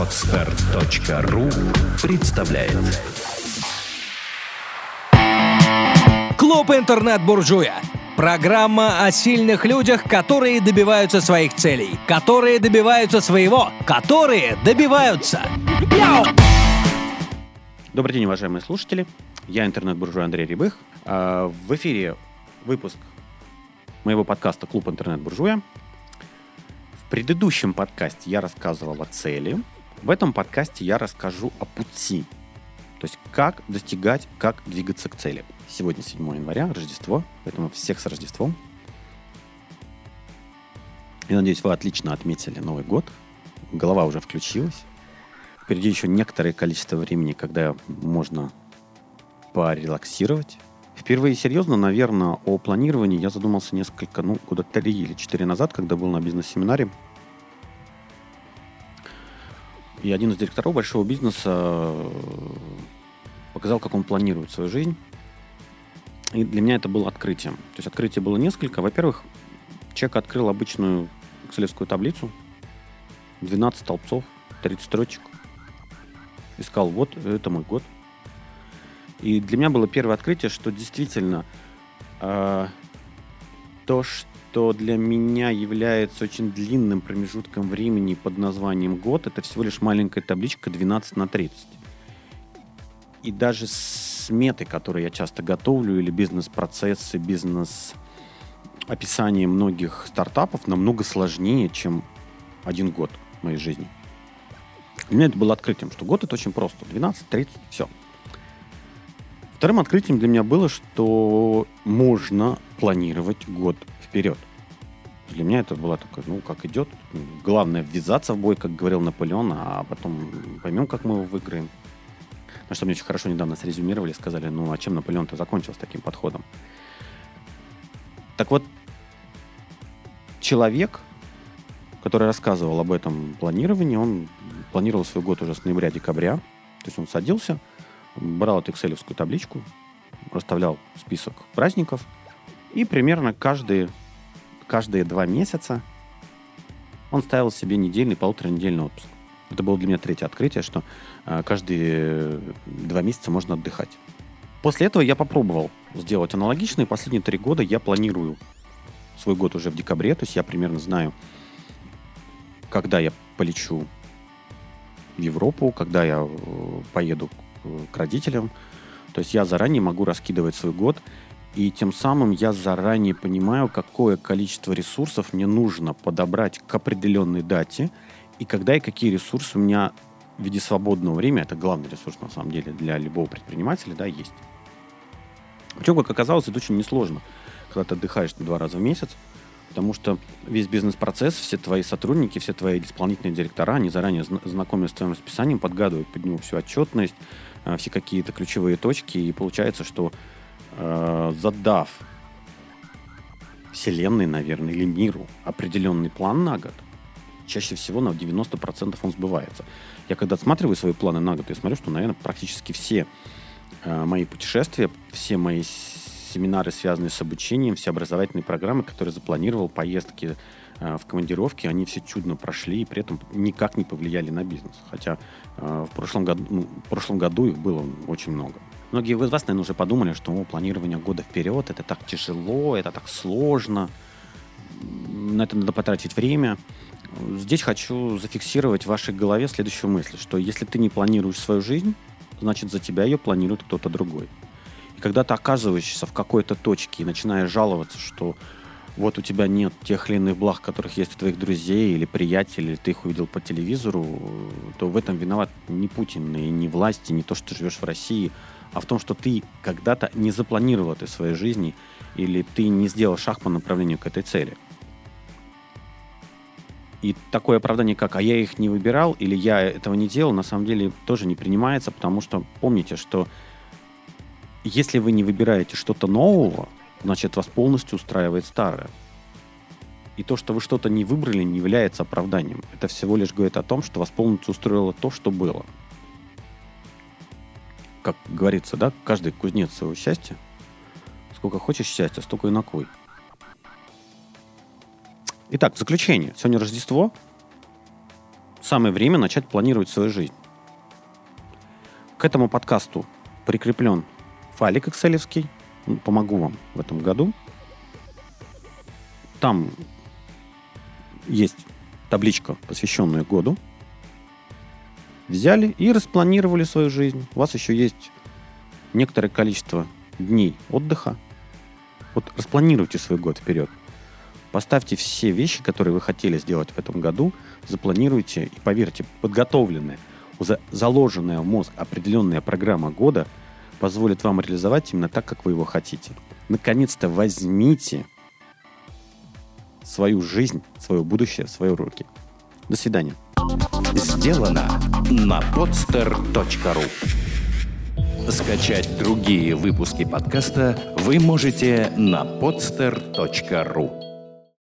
Отстар.ру представляет Клуб интернет-буржуя. Программа о сильных людях, которые добиваются своих целей, которые добиваются своего, которые добиваются. Добрый день, уважаемые слушатели. Я интернет-буржуй Андрей Рябых. А, В эфире выпуск моего подкаста «Клуб интернет-буржуя». В предыдущем подкасте я рассказывал о цели. В этом подкасте я расскажу о пути. То есть как достигать, как двигаться к цели. Сегодня 7 января, Рождество, поэтому всех с Рождеством. Я надеюсь, вы отлично отметили Новый год. Голова уже включилась. Впереди еще некоторое количество времени, когда можно порелаксировать. Впервые серьезно, наверное, о планировании я задумался несколько, ну, года три или четыре назад, когда был на бизнес-семинаре. И один из директоров большого бизнеса э, показал, как он планирует свою жизнь. И для меня это было открытием. То есть открытие было несколько. Во-первых, человек открыл обычную экселевскую таблицу. 12 столбцов, 30 строчек. И сказал, вот, это мой год. И для меня было первое открытие, что действительно э, то, что для меня является очень длинным промежутком времени под названием год, это всего лишь маленькая табличка 12 на 30. И даже сметы, которые я часто готовлю, или бизнес-процессы, бизнес-описание многих стартапов намного сложнее, чем один год моей жизни. Для меня это было открытием, что год это очень просто. 12, 30, все. Вторым открытием для меня было, что можно планировать год вперед. Для меня это было такое, ну, как идет. Главное ввязаться в бой, как говорил Наполеон, а потом поймем, как мы его выиграем. На что мне очень хорошо недавно срезюмировали, сказали, ну, а чем Наполеон-то закончил с таким подходом? Так вот, человек, который рассказывал об этом планировании, он планировал свой год уже с ноября-декабря. То есть он садился, брал эту excel табличку, расставлял список праздников, и примерно каждые, каждые два месяца он ставил себе недельный, полуторанедельный отпуск. Это было для меня третье открытие, что э, каждые два месяца можно отдыхать. После этого я попробовал сделать аналогично, и последние три года я планирую свой год уже в декабре, то есть я примерно знаю, когда я полечу в Европу, когда я э, поеду к родителям. То есть я заранее могу раскидывать свой год, и тем самым я заранее понимаю, какое количество ресурсов мне нужно подобрать к определенной дате, и когда и какие ресурсы у меня в виде свободного времени, это главный ресурс на самом деле для любого предпринимателя, да, есть. Причем, как оказалось, это очень несложно, когда ты отдыхаешь два раза в месяц, потому что весь бизнес-процесс, все твои сотрудники, все твои исполнительные директора, они заранее знакомы с твоим расписанием, подгадывают под него всю отчетность, э, все какие-то ключевые точки, и получается, что э, задав Вселенной, наверное, или миру определенный план на год, чаще всего на 90% он сбывается. Я когда отсматриваю свои планы на год, я смотрю, что, наверное, практически все э, мои путешествия, все мои семинары, связанные с обучением, все образовательные программы, которые запланировал, поездки э, в командировке, они все чудно прошли и при этом никак не повлияли на бизнес. Хотя э, в, прошлом году, ну, в прошлом году их было очень много. Многие из вас, наверное, уже подумали, что о, планирование года вперед это так тяжело, это так сложно, на это надо потратить время. Здесь хочу зафиксировать в вашей голове следующую мысль, что если ты не планируешь свою жизнь, значит за тебя ее планирует кто-то другой. И когда ты оказываешься в какой-то точке и начинаешь жаловаться, что вот у тебя нет тех или иных благ, которых есть у твоих друзей или приятелей, или ты их увидел по телевизору, то в этом виноват не Путин и не власти, не то, что ты живешь в России, а в том, что ты когда-то не запланировал этой своей жизни или ты не сделал шаг по направлению к этой цели. И такое оправдание, как «а я их не выбирал» или «я этого не делал», на самом деле тоже не принимается, потому что помните, что если вы не выбираете что-то нового, значит вас полностью устраивает старое. И то, что вы что-то не выбрали, не является оправданием. Это всего лишь говорит о том, что вас полностью устроило то, что было. Как говорится, да, каждый кузнец своего счастья. Сколько хочешь счастья, столько и накуй. Итак, в заключение. Сегодня Рождество. самое время начать планировать свою жизнь. К этому подкасту прикреплен файлик экселевский. Помогу вам в этом году. Там есть табличка, посвященная году. Взяли и распланировали свою жизнь. У вас еще есть некоторое количество дней отдыха. Вот распланируйте свой год вперед. Поставьте все вещи, которые вы хотели сделать в этом году, запланируйте и поверьте, подготовленная, заложенная в мозг определенная программа года позволит вам реализовать именно так, как вы его хотите. Наконец-то возьмите свою жизнь, свое будущее в свои руки. До свидания. Сделано на podster.ru Скачать другие выпуски подкаста вы можете на podster.ru